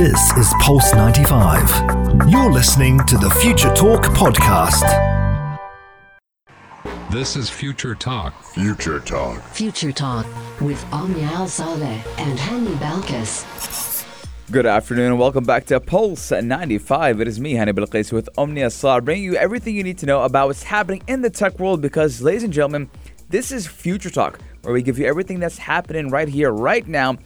This is Pulse 95. You're listening to the Future Talk podcast. This is Future Talk. Future Talk. Future Talk with Omnia Al Saleh and Hani Balkis. Good afternoon and welcome back to Pulse 95. It is me, Hani Bilqis, with Omnia Sar, bringing you everything you need to know about what's happening in the tech world because, ladies and gentlemen, this is Future Talk, where we give you everything that's happening right here, right now,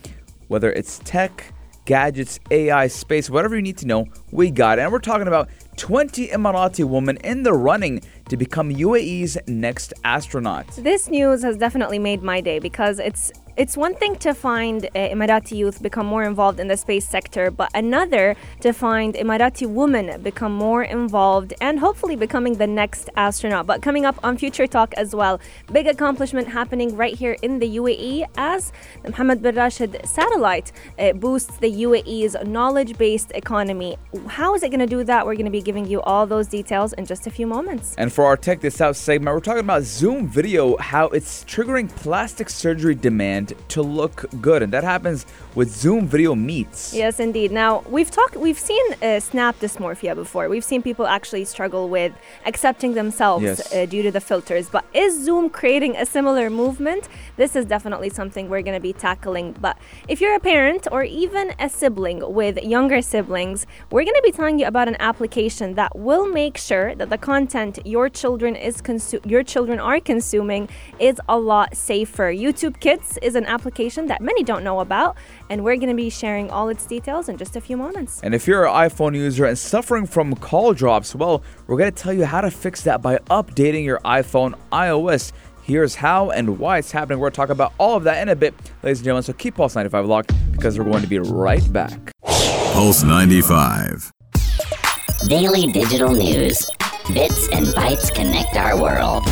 whether it's tech, gadgets, AI, space, whatever you need to know, we got it. And we're talking about 20 Emirati women in the running to become UAE's next astronaut. This news has definitely made my day because it's it's one thing to find uh, Emirati youth become more involved in the space sector, but another to find Emirati women become more involved and hopefully becoming the next astronaut. But coming up on Future Talk as well, big accomplishment happening right here in the UAE as the Mohammed bin Rashid satellite uh, boosts the UAE's knowledge based economy. How is it going to do that? We're going to be giving you all those details in just a few moments. And for our Tech This Out segment, we're talking about Zoom video, how it's triggering plastic surgery demand to look good, and that happens with Zoom Video Meets. Yes, indeed. Now we've talked, we've seen uh, snap dysmorphia before. We've seen people actually struggle with accepting themselves Yes. uh, due to the filters. But is Zoom creating a similar movement? This is definitely something we're going to be tackling. But if you're a parent or even a sibling with younger siblings, we're going to be telling you about an application that will make sure that the content your children is consu- your children are consuming is a lot safer. YouTube Kids is an application that many don't know about, and we're going to be sharing all its details in just a few moments. And if you're an iPhone user and suffering from call drops, well, we're going to tell you how to fix that by updating your iPhone iOS. Here's how and why it's happening. We're going to talk about all of that in a bit, ladies and gentlemen. So keep Pulse 95 locked because we're going to be right back. Pulse 95. Daily digital news. Bits and bytes connect our world.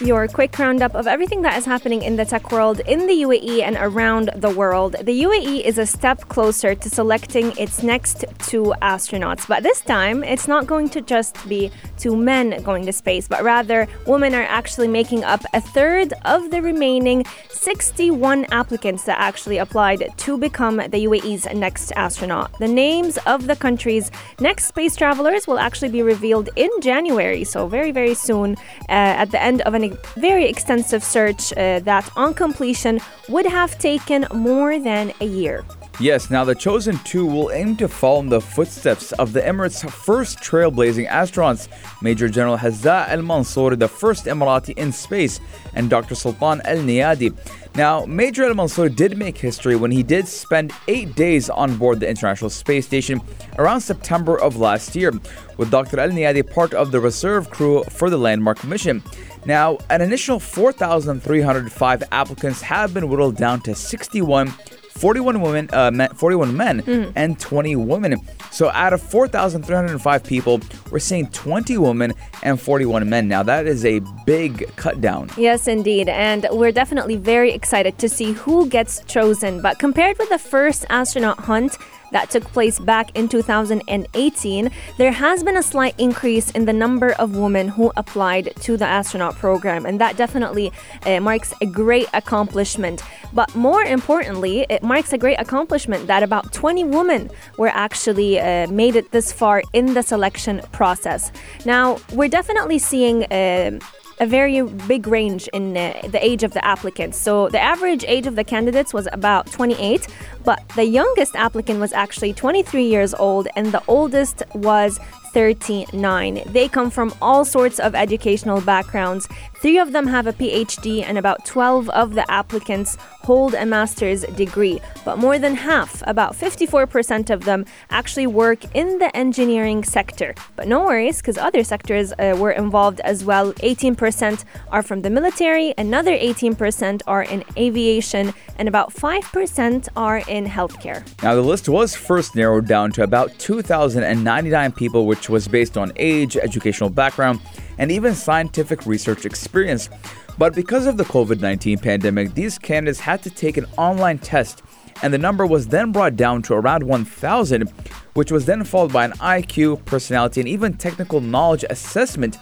Your quick roundup of everything that is happening in the tech world in the UAE and around the world. The UAE is a step closer to selecting its next two astronauts, but this time it's not going to just be two men going to space, but rather women are actually making up a third of the remaining 61 applicants that actually applied to become the UAE's next astronaut. The names of the country's next space travelers will actually be revealed in January, so very, very soon, uh, at the end of a very extensive search uh, that, on completion, would have taken more than a year. Yes, now the chosen two will aim to follow in the footsteps of the Emirates' first trailblazing astronauts, Major General Hazza Al Mansour, the first Emirati in space, and Dr. Sultan Al Neyadi. Now, Major Al Mansour did make history when he did spend eight days on board the International Space Station around September of last year, with Dr. Al Neyadi part of the reserve crew for the landmark mission. Now, an initial 4,305 applicants have been whittled down to 61 41 women, uh, men, 41 men and 20 women. So out of 4,305 people, we're seeing 20 women and 41 men. Now that is a big cut down. Yes, indeed. And we're definitely very excited to see who gets chosen. But compared with the first astronaut hunt, that took place back in 2018, there has been a slight increase in the number of women who applied to the astronaut program, and that definitely uh, marks a great accomplishment. But more importantly, it marks a great accomplishment that about 20 women were actually uh, made it this far in the selection process. Now, we're definitely seeing. Uh, a very big range in uh, the age of the applicants. So the average age of the candidates was about 28, but the youngest applicant was actually 23 years old, and the oldest was 39. They come from all sorts of educational backgrounds. Three of them have a PhD, and about 12 of the applicants hold a master's degree. But more than half, about 54% of them, actually work in the engineering sector. But no worries, because other sectors uh, were involved as well. 18% are from the military, another 18% are in aviation, and about 5% are in healthcare. Now, the list was first narrowed down to about 2,099 people, which was based on age, educational background, and even scientific research experience. But because of the COVID 19 pandemic, these candidates had to take an online test, and the number was then brought down to around 1,000, which was then followed by an IQ, personality, and even technical knowledge assessment.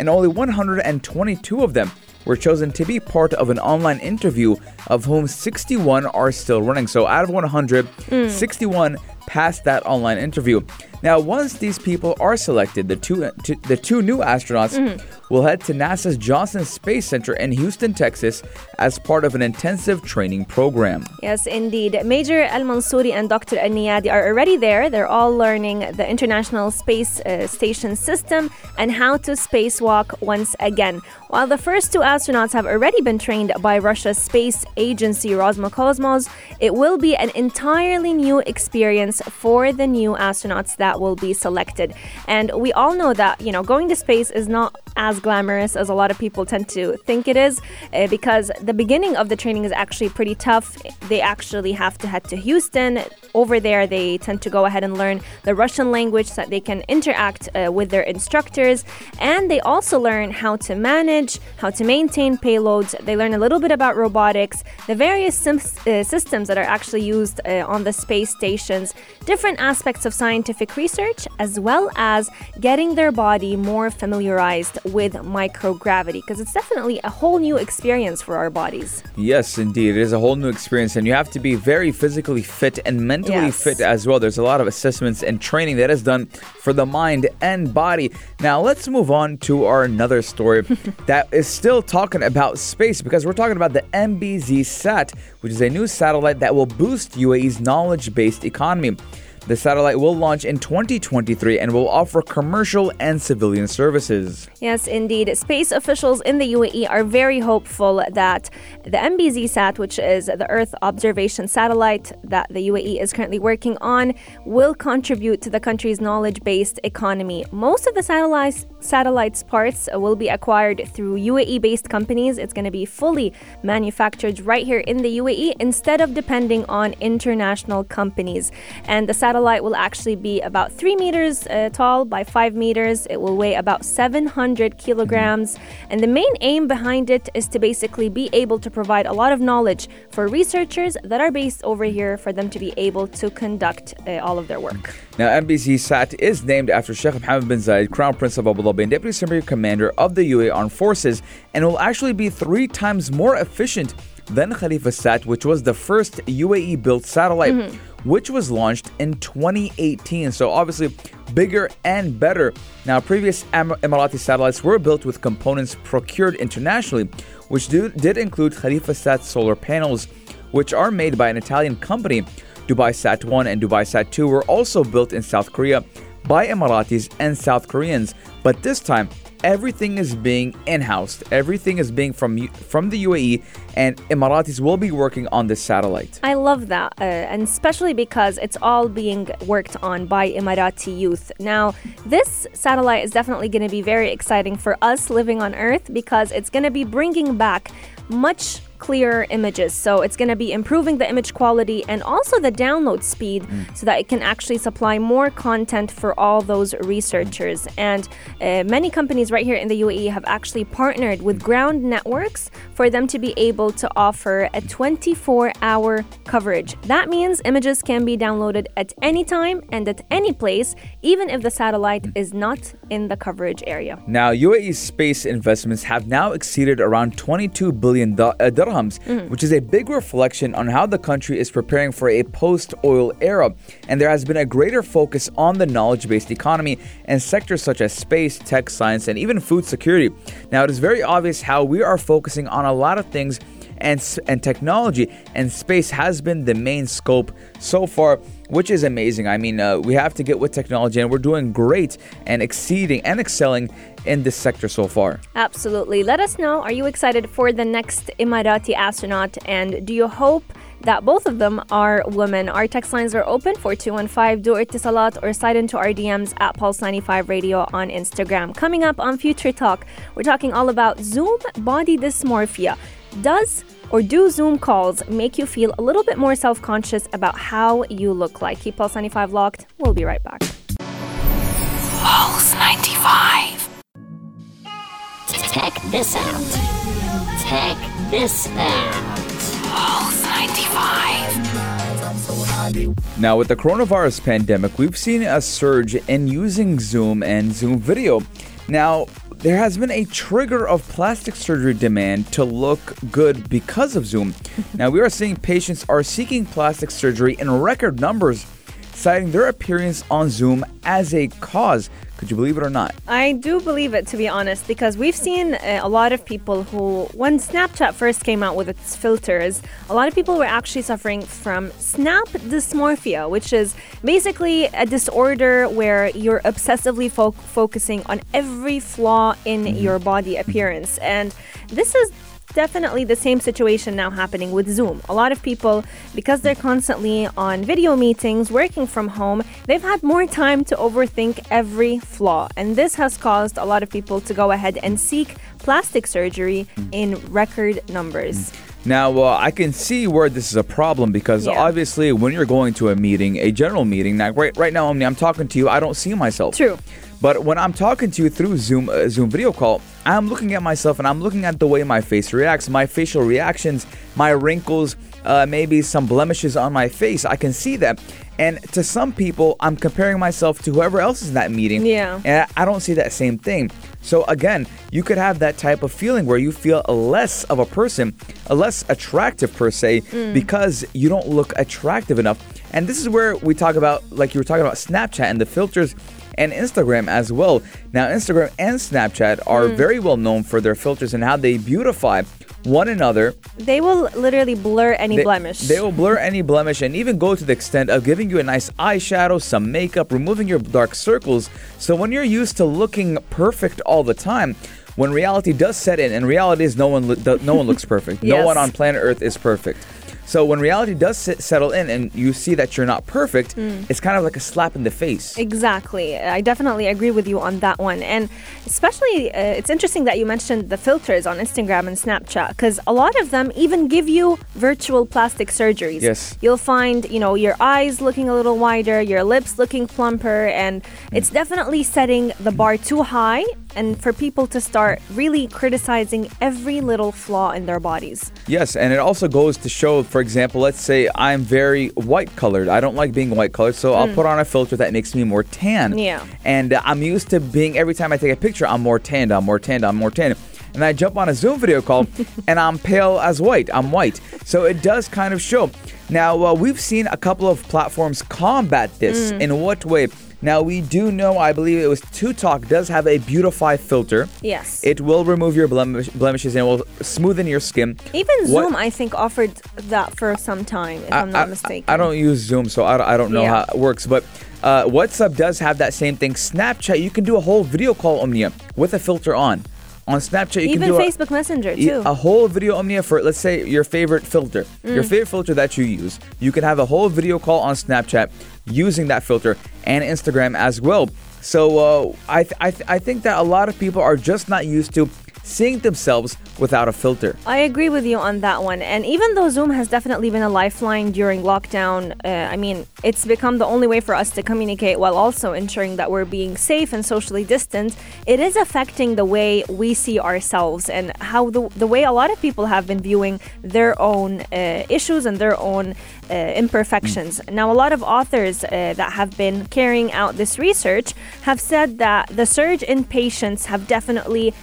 And only 122 of them were chosen to be part of an online interview, of whom 61 are still running. So out of 100, mm. 61 passed that online interview. Now, once these people are selected, the two t- the two new astronauts will head to NASA's Johnson Space Center in Houston, Texas, as part of an intensive training program. Yes, indeed. Major Al Mansouri and Dr. Al Neyadi are already there. They're all learning the International Space uh, Station system and how to spacewalk once again. While the first two astronauts have already been trained by Russia's space agency Roscosmos, it will be an entirely new experience for the new astronauts that will be selected. And we all know that, you know, going to space is not as glamorous as a lot of people tend to think it is uh, because the beginning of the training is actually pretty tough. They actually have to head to Houston. Over there, they tend to go ahead and learn the Russian language so that they can interact uh, with their instructors. And they also learn how to manage, how to maintain payloads. They learn a little bit about robotics, the various sim- uh, systems that are actually used on the space stations, different aspects of scientific research, as well as getting their body more familiarized with microgravity because it's definitely a whole new experience for our bodies. Yes, indeed. It is a whole new experience, and you have to be very physically fit and mentally Yes. fit as well. There's a lot of assessments and training that is done for the mind and body. Now, let's move on to our another story that is still talking about space because we're talking about the MBZ SAT, which is a new satellite that will boost UAE's knowledge based economy. The satellite will launch in 2023 and will offer commercial and civilian services. Yes, indeed. Space officials in the UAE are very hopeful that the MBZ sat, which is the Earth observation satellite that the UAE is currently working on, will contribute to the country's knowledge based economy. Most of the satellites, satellites parts will be acquired through UAE based companies. It's going to be fully manufactured right here in the UAE instead of depending on international companies. And the satellite will actually be about three meters uh, tall by five meters. It will weigh about 700 kilograms. And the main aim behind it is to basically be able to provide a lot of knowledge for researchers that are based over here for them to be able to conduct uh, all of their work. Now, MBZ SAT is named after Sheikh Mohammed bin Zayed, Crown Prince of Abu And Deputy Supreme Commander of the UAE Armed Forces, and will actually be three times more efficient than Khalifa Sat, which was the first UAE built satellite, mm-hmm. which was launched in 2018. So, obviously, bigger and better. Now, previous Em- Emirati satellites were built with components procured internationally, which do, did include Khalifa Sat solar panels, which are made by an Italian company. Dubai Sat 1 and Dubai Sat 2 were also built in South Korea by Emiratis and South Koreans, but this time everything is being in-housed. Everything is being from from the UAE and Emiratis will be working on this satellite. I love that, uh, and especially because it's all being worked on by Emirati youth. Now, this satellite is definitely going to be very exciting for us living on Earth because it's going to be bringing back much clearer images. So it's going to be improving the image quality and also the download speed so that it can actually supply more content for all those researchers. And uh, many companies right here in the UAE have actually partnered with ground networks for them to be able to offer a 24 hour coverage. That means images can be downloaded at any time and at any place, even if the satellite is not in the coverage area. Now, UAE's space investments have now exceeded around 22 billion do- uh, dirhams, mm. which is a big reflection on how the country is preparing for a post-oil era. And there has been a greater focus on the knowledge-based economy and sectors such as space, tech, science, and even food security. Now, it is very obvious how we are focusing on a lot of things and, and technology, and space has been the main scope so far, which is amazing. I mean, uh, we have to get with technology, and we're doing great and exceeding and excelling in this sector so far. Absolutely. Let us know are you excited for the next Emirati astronaut? And do you hope that both of them are women? Our text lines are open for 215 du Etisalat or slide into our DMs at Pulse95 Radio on Instagram. Coming up on Future Talk, we're talking all about Zoom body dysmorphia. Does or do Zoom calls make you feel a little bit more self conscious about how you look like? Keep Pulse 95 locked. We'll be right back. Pulse 95. Check this out. Check this out. Pulse 95. Now, with the coronavirus pandemic, we've seen a surge in using Zoom and Zoom video. Now, there has been a trigger of plastic surgery demand to look good because of Zoom. now, we are seeing patients are seeking plastic surgery in record numbers, citing their appearance on Zoom as a cause. Could you believe it or not? I do believe it, to be honest, because we've seen uh, a lot of people who, when Snapchat first came out with its filters, a lot of people were actually suffering from snap dysmorphia, which is basically a disorder where you're obsessively fo- focusing on every flaw in your body appearance. And this is definitely the same situation now happening with Zoom. A lot of people, because they're constantly on video meetings, working from home, they've had more time to overthink every flaw. And this has caused a lot of people to go ahead and seek plastic surgery in record numbers. Now, uh, I can see where this is a problem because Yeah. obviously, when you're going to a meeting, a general meeting, now right, right now, Omni, I'm talking to you, I don't see myself. True. But when I'm talking to you through Zoom, uh, Zoom video call, I'm looking at myself and I'm looking at the way my face reacts, my facial reactions, my wrinkles, uh, maybe some blemishes on my face. I can see that. And to some people, I'm comparing myself to whoever else is in that meeting. Yeah. And I don't see that same thing. So again, you could have that type of feeling where you feel less of a person, a less attractive per se, because you don't look attractive enough. And this is where we talk about, like you were talking about Snapchat and the filters and Instagram as well. Now, Instagram and Snapchat are hmm. very well known for their filters and how they beautify one another. They will literally blur any They, blemish. They will blur any blemish and even go to the extent of giving you a nice eyeshadow, some makeup, removing your dark circles. So when you're used to looking perfect all the time, when reality does set in, and reality is no one lo- no one looks perfect. No one on planet Earth is perfect. So when reality does sit, settle in and you see that you're not perfect, Hmm. it's kind of like a slap in the face. Exactly. I definitely agree with you on that one. And especially, uh, it's interesting that you mentioned the filters on Instagram and Snapchat because a lot of them even give you virtual plastic surgeries. Yes. You'll find, you know, your eyes looking a little wider, your lips looking plumper, and it's definitely setting the bar too high and for people to start really criticizing every little flaw in their bodies. Yes, and it also goes to show, for example, let's say I'm very white colored. I don't like being white colored, so I'll put on a filter that makes me more tan. Yeah. And uh, I'm used to being, every time I take a picture, I'm more tanned, I'm more tanned, I'm more tanned. And I jump on a Zoom video call and I'm pale as white. I'm white. So it does kind of show. Now, uh, we've seen a couple of platforms combat this. Hmm. In what way? Now, we do know, I believe it was TikTok does have a beautify filter. Yes. It will remove your blemish- blemishes and will smoothen your skin. Even What- Zoom, I think, offered that for some time, if I, am not mistaken. I don't use Zoom, so I, don't- I don't know Yeah. how it works. But uh, WhatsApp does have that same thing. Snapchat, you can do a whole video call Omnia with a filter on. On Snapchat, you Even can do a- Facebook Messenger, too. a whole video Omnia for let's say your favorite filter, your Mm. favorite filter that you use. You can have a whole video call on Snapchat using that filter and Instagram as well. So uh, I th- I, th- I think that a lot of people are just not used to seeing themselves without a filter. I agree with you on that one. And even though Zoom has definitely been a lifeline during lockdown, uh, I mean, it's become the only way for us to communicate while also ensuring that we're being safe and socially distant. It is affecting the way we see ourselves and how the, the way a lot of people have been viewing their own uh, issues and their own uh, imperfections. Now, a lot of authors uh, that have been carrying out this research have said that the surge in patients have definitely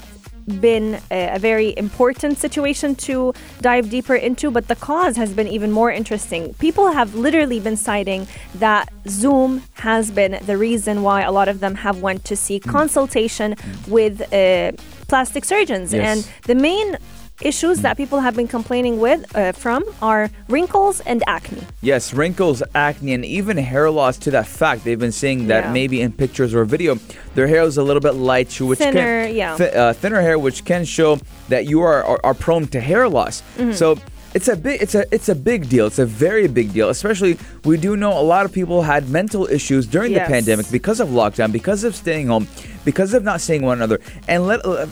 been a, a very important situation to dive deeper into, but the cause has been even more interesting. People have literally been citing that Zoom has been the reason why a lot of them have went to seek consultation with uh, plastic surgeons, Yes. and the main issues that people have been complaining with uh, from are wrinkles and acne. Yes, wrinkles, acne, and even hair loss. To that fact, they've been seeing that Yeah. maybe in pictures or video, their hair is a little bit light, which Thinner, can yeah. thi- uh, thinner hair, which can show that you are are, are prone to hair loss. Mm-hmm. So. It's a big, it's a, it's a big deal. It's a very big deal. Especially, we do know a lot of people had mental issues during Yes. the pandemic because of lockdown, because of staying home, because of not seeing one another. And let, uh,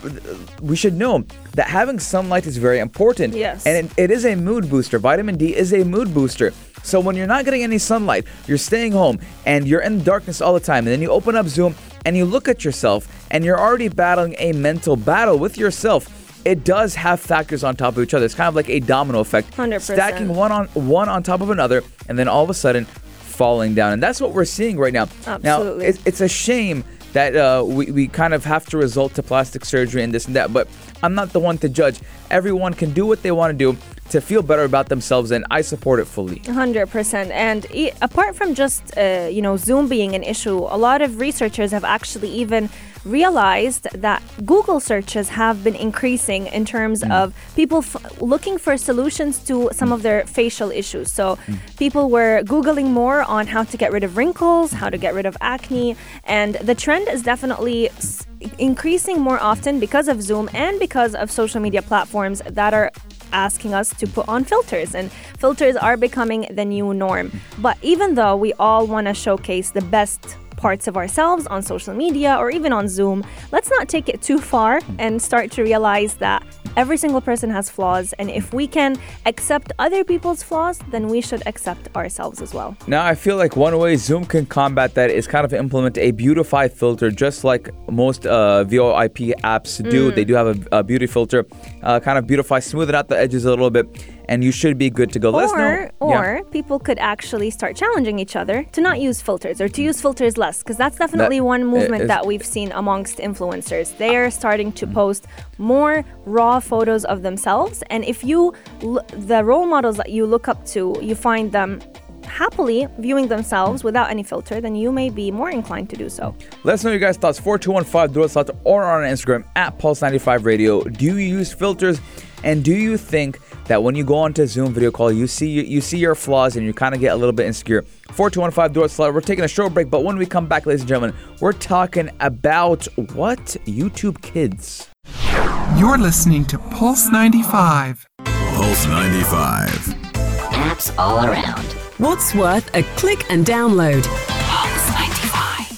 we should know that having sunlight is very important. Yes. And it, it is a mood booster. Vitamin D is a mood booster. So when you're not getting any sunlight, you're staying home and you're in darkness all the time, and then you open up Zoom and you look at yourself and you're already battling a mental battle with yourself. It does have factors on top of each other. It's kind of like a domino effect, 100%. stacking one on one on top of another, and then all of a sudden falling down. And that's what we're seeing right now. Now, Absolutely. it's, it's a shame that uh, we, we kind of have to resort to plastic surgery and this and that. But I'm not the one to judge. Everyone can do what they want to do to feel better about themselves, and I support it fully. 100% and e- apart from just uh, you know zoom being an issue a lot of researchers have actually even realized that google searches have been increasing in terms of people f- looking for solutions to some of their facial issues. So people were googling more on how to get rid of wrinkles how to get rid of acne and the trend is definitely s- increasing more often because of zoom and because of social media platforms that are asking us to put on filters, and filters are becoming the new norm. But even though we all want to showcase the best parts of ourselves on social media or even on Zoom, let's not take it too far and start to realize that every single person has flaws, and if we can accept other people's flaws, then we should accept ourselves as well. Now, I feel like one way Zoom can combat that is kind of implement a beautify filter, just like most uh, VoIP apps do. They do have a, a beauty filter, uh, kind of beautify, smooth it out the edges a little bit, and you should be good to go. Let know. Or, Yeah. people could actually start challenging each other to not use filters or to use filters less, because that's definitely That- one movement is- that we've seen amongst influencers. They are starting to post more raw photos of themselves, and if you l- the role models that you look up to, you find them happily viewing themselves without any filter, then you may be more inclined to do so. Let us know your guys' thoughts. 4215 Dual Slot or on Instagram at Pulse95 Radio. Do you use filters? And do you think that when you go onto a Zoom video call, you see you see your flaws and you kind of get a little bit insecure? 4215 Dual Slot. We're taking a short break, but when we come back, ladies and gentlemen, we're talking about what YouTube kids. You're listening to Pulse 95. Pulse 95. Apps all around. What's worth a click and download?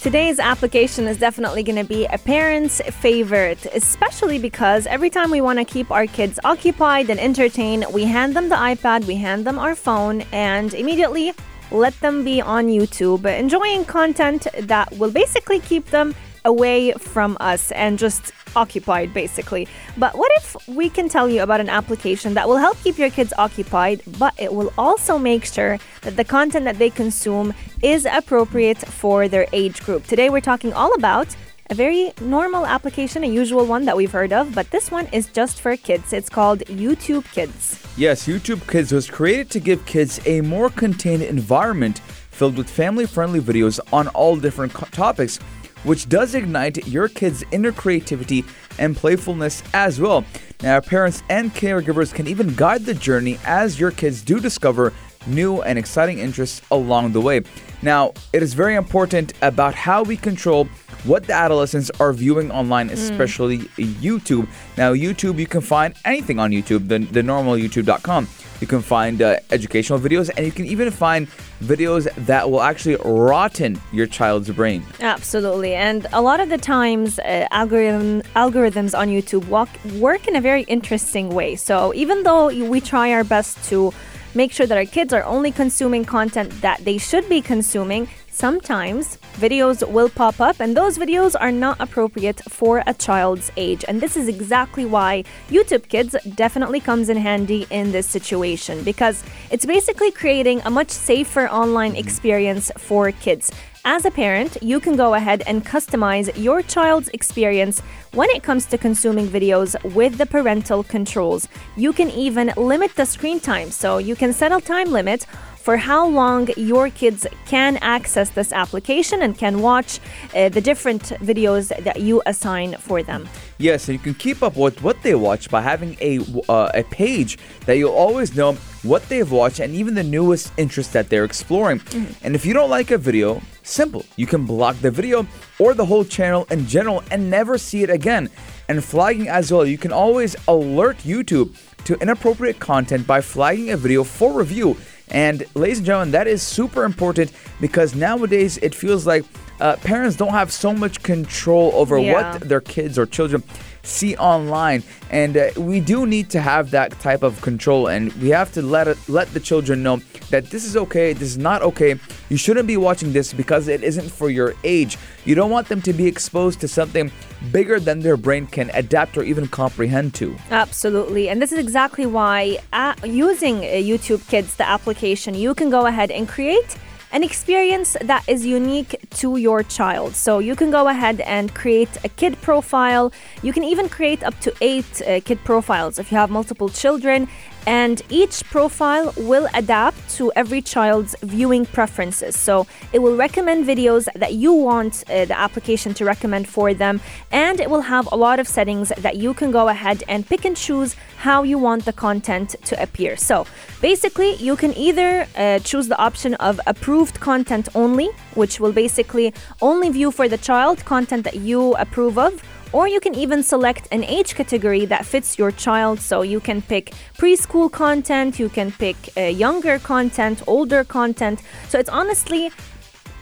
Pulse 95. Today's application is definitely going to be a parent's favorite, especially because every time we want to keep our kids occupied and entertained, we hand them the iPad, we hand them our phone, and immediately let them be on YouTube, enjoying content that will basically keep them away from us and just occupied basically. But what if we can tell you about an application that will help keep your kids occupied, but it will also make sure that the content that they consume is appropriate for their age group? Today we're talking all about a very normal application, a usual one that we've heard of, but this one is just for kids. It's called YouTube Kids. Yes, YouTube Kids was created to give kids a more contained environment filled with family friendly videos on all different co- topics, which does ignite your kids' inner creativity and playfulness as well. Now, parents and caregivers can even guide the journey as your kids do discover new and exciting interests along the way. Now, it is very important about how we control what the adolescents are viewing online, especially YouTube. Now, YouTube, you can find anything on YouTube, the, the normal YouTube.com. You can find uh, educational videos, and you can even find videos that will actually rotten your child's brain. Absolutely. And a lot of the times, uh, algorithm, algorithms on YouTube walk, work in a very interesting way. So even though we try our best to make sure that our kids are only consuming content that they should be consuming, sometimes videos will pop up and those videos are not appropriate for a child's age. And this is exactly why YouTube Kids definitely comes in handy in this situation because it's basically creating a much safer online mm-hmm. experience for kids. As a parent, you can go ahead and customize your child's experience when it comes to consuming videos with the parental controls. You can even limit the screen time, so you can set a time limit for how long your kids can access this application and can watch uh, the different videos that you assign for them. Yes, and you can keep up with what they watch by having a uh, a page that you'll always know what they've watched and even the newest interests that they're exploring. And if you don't like a video, simple. You can block the video or the whole channel in general and never see it again. And flagging as well, you can always alert YouTube to inappropriate content by flagging a video for review. And ladies and gentlemen, that is super important because nowadays it feels like uh, parents don't have so much control over Yeah. what their kids or children see online and uh, we do need to have that type of control and we have to let it let the children know that this is okay this is not okay you shouldn't be watching this because it isn't for your age you don't want them to be exposed to something bigger than their brain can adapt or even comprehend to Absolutely. And this is exactly why uh, using uh, YouTube Kids, the application, you can go ahead and create an experience that is unique to your child. So you can go ahead and create a kid profile. You can even create up to eight uh, kid profiles if you have multiple children and each profile will adapt to every child's viewing preferences. So it will recommend videos that you want uh, the application to recommend for them, and it will have a lot of settings that you can go ahead and pick and choose how you want the content to appear. So basically, you can either uh, choose the option of approved content only, which will basically only view for the child content that you approve of or you can even select an age category that fits your child. So you can pick preschool content, you can pick uh, younger content, older content. So it's honestly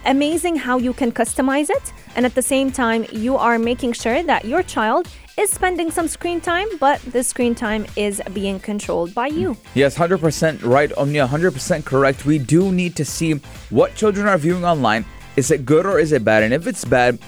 amazing how you can customize it. And at the same time, you are making sure that your child is spending some screen time, but the screen time is being controlled by you. Yes, 100% right, Omnia, 100% correct. We do need to see what children are viewing online. Is it good or is it bad? And if it's bad,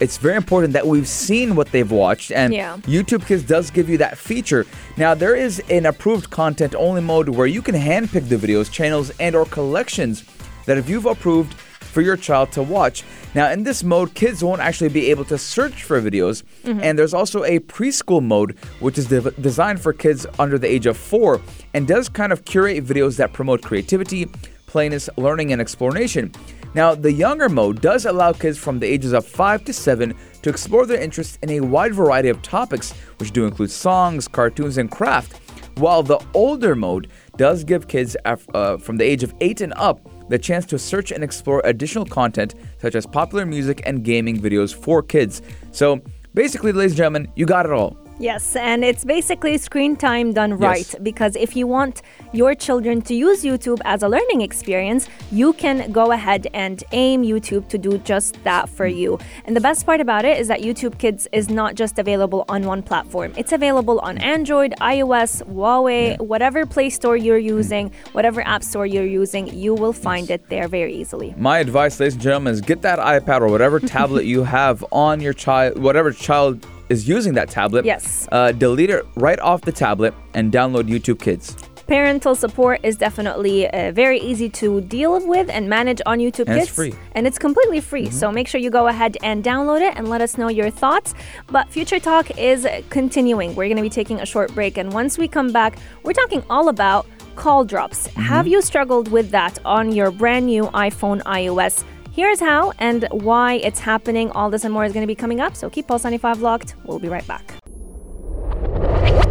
it's very important that we've seen what they've watched and Yeah. YouTube Kids does give you that feature. Now there is an approved content only mode where you can handpick the videos, channels and or collections that if you've approved for your child to watch. Now in this mode kids won't actually be able to search for videos mm-hmm. and there's also a preschool mode which is de- designed for kids under the age of 4 and does kind of curate videos that promote creativity, plainness, learning, and exploration. Now, the younger mode does allow kids from the ages of 5 to 7 to explore their interests in a wide variety of topics, which do include songs, cartoons, and craft, while the older mode does give kids uh, from the age of 8 and up the chance to search and explore additional content such as popular music and gaming videos for kids. So, basically, ladies and gentlemen, you got it all. Yes, and it's basically screen time done right Yes. because if you want your children to use YouTube as a learning experience, you can go ahead and aim YouTube to do just that for you. And the best part about it is that YouTube Kids is not just available on one platform. It's available on Android, iOS, Huawei, whatever Play Store you're using, whatever App Store you're using, you will find it there very easily. My advice, ladies and gentlemen, is get that iPad or whatever tablet you have on your child, whatever child is using that tablet. Yes. Uh, delete it right off the tablet and download YouTube Kids. Parental support is definitely uh, very easy to deal with and manage on YouTube And it's Kids. free. Mm-hmm. And it's completely free. So make sure you go ahead and download it and let us know your thoughts. But Future Talk is continuing. We're going to be taking a short break. And once we come back, we're talking all about call drops. Mm-hmm. Have you struggled with that on your brand new iPhone iOS? Here's how and why it's happening. All this and more is going to be coming up. So keep Pulse 95 locked. We'll be right back.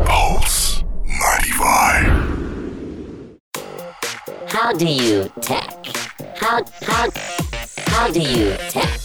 Pulse 95. How do you tech? How how how do you tech?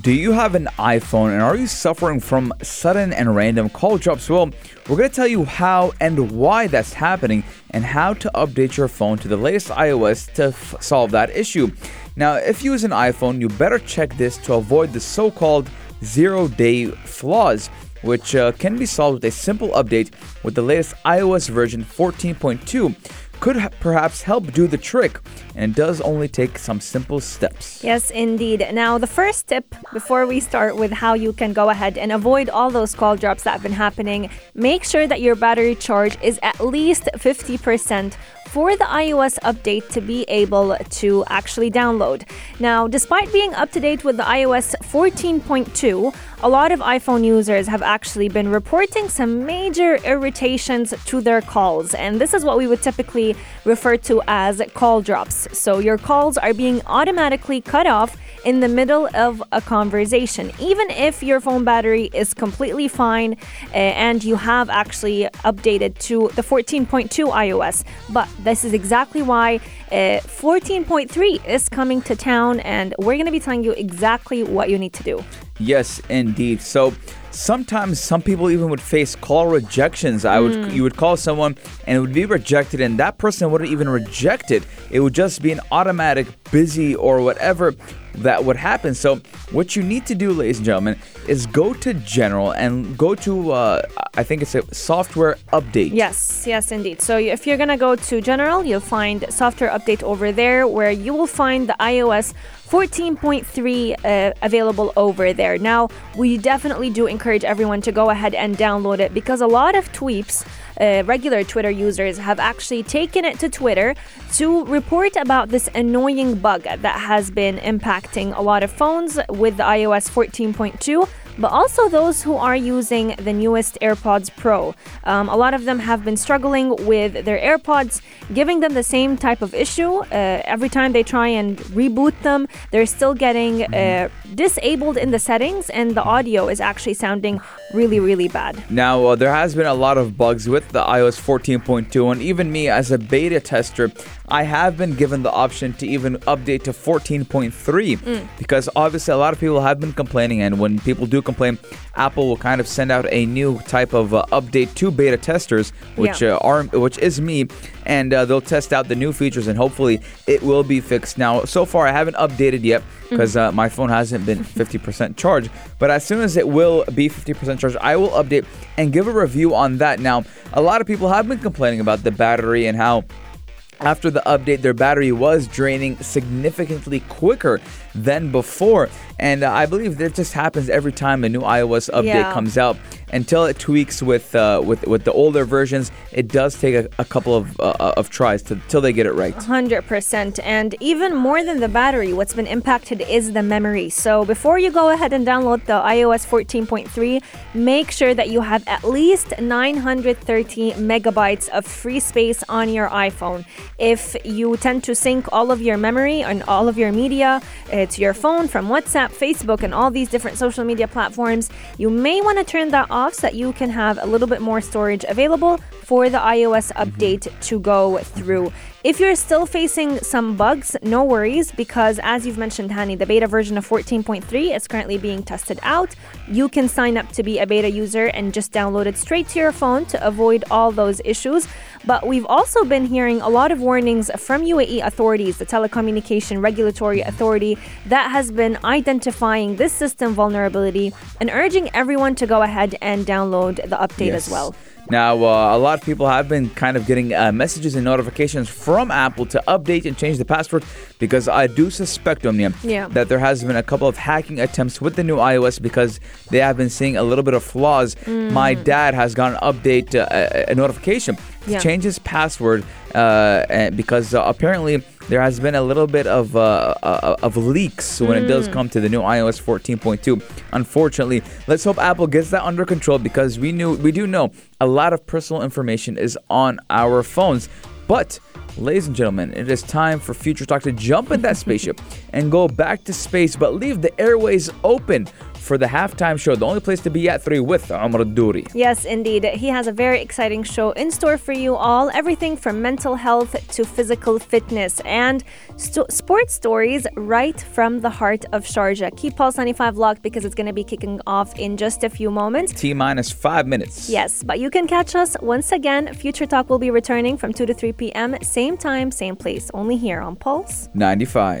Do you have an iPhone and are you suffering from sudden and random call drops? Well, we're going to tell you how and why that's happening and how to update your phone to the latest iOS to f- solve that issue. Now, if you use an iPhone, you better check this to avoid the so called zero day flaws, which uh, can be solved with a simple update with the latest iOS version 14.2. Could ha- perhaps help do the trick, and it does only take some simple steps. Yes, indeed. Now, the first tip before we start with how you can go ahead and avoid all those call drops that have been happening, make sure that your battery charge is at least 50% for the iOS update to be able to actually download. Now, despite being up to date with the iOS 14.2, a lot of iPhone users have actually been reporting some major irritations to their calls, and this is what we would typically refer to as call drops. So, your calls are being automatically cut off in the middle of a conversation, even if your phone battery is completely fine uh, and you have actually updated to the 14.2 iOS. But this is exactly why uh, 14.3 is coming to town, and we're going to be telling you exactly what you need to do. Yes, indeed. So sometimes some people even would face call rejections. I would you would call someone and it would be rejected, and that person wouldn't even reject it. It would just be an automatic busy or whatever that would happen. So what you need to do, ladies and gentlemen, is go to general and go to uh, I think it's a software update. Yes, yes, indeed. So if you're gonna go to general, you'll find software update over there where you will find the iOS 14.3 uh, available over there. Now, we definitely do encourage everyone to go ahead and download it because a lot of tweeps uh, regular Twitter users have actually taken it to Twitter to report about this annoying bug that has been impacting a lot of phones with the iOS 14.2 but also those who are using the newest AirPods Pro. Um, a lot of them have been struggling with their AirPods, giving them the same type of issue. Uh, every time they try and reboot them, they're still getting uh, disabled in the settings, and the audio is actually sounding really, really bad. Now, uh, there has been a lot of bugs with the iOS 14.2, and even me as a beta tester, I have been given the option to even update to 14.3 because obviously a lot of people have been complaining, and when people do complain, Apple will kind of send out a new type of uh, update to beta testers, which Yeah. uh, are which is me, and uh, they'll test out the new features, and hopefully it will be fixed. Now, so far I haven't updated yet because uh, my phone hasn't been 50% charged, but as soon as it will be 50% charged, I will update and give a review on that. Now, a lot of people have been complaining about the battery and how after the update, their battery was draining significantly quicker than before. And uh, I believe that just happens every time a new iOS update Yeah. comes out. Until it tweaks with uh, with with the older versions, it does take a, a couple of uh, of tries to, till they get it right. 100%. And even more than the battery, what's been impacted is the memory. So before you go ahead and download the iOS 14.3, make sure that you have at least 930 megabytes of free space on your iPhone. If you tend to sync all of your memory and all of your media to your phone from WhatsApp, Facebook, and all these different social media platforms, you may want to turn that off so that you can have a little bit more storage available for the iOS update to go through. If you're still facing some bugs, no worries because as you've mentioned, Hani, the beta version of 14.3 is currently being tested out. You can sign up to be a beta user and just download it straight to your phone to avoid all those issues. But we've also been hearing a lot of warnings from UAE authorities, the Telecommunication Regulatory Authority, that has been identifying this system vulnerability and urging everyone to go ahead and download the update as well. Now, uh, a lot of people have been kind of getting uh, messages and notifications from Apple to update and change the password because I do suspect, Omnia, Yeah. that there has been a couple of hacking attempts with the new iOS because they have been seeing a little bit of flaws. My dad has got an update, uh, a, a notification to Yeah. change his password uh, because uh, apparently there has been a little bit of uh, uh, of leaks when it does come to the new iOS 14.2. Unfortunately, let's hope Apple gets that under control because we knew we do know a lot of personal information is on our phones, but. Ladies and gentlemen, it is time for Future Talk to jump in that spaceship and go back to space, but leave the airways open for the halftime show, the only place to be at 3 with Omar Duri. Yes, indeed. He has a very exciting show in store for you all. Everything from mental health to physical fitness and sto- sports stories right from the heart of Sharjah. Keep Pulse 95 locked because it's going to be kicking off in just a few moments. T minus five minutes. Yes, but you can catch us once again. Future Talk will be returning from 2 to 3 p.m. Same time, same place, only here on Pulse. 95.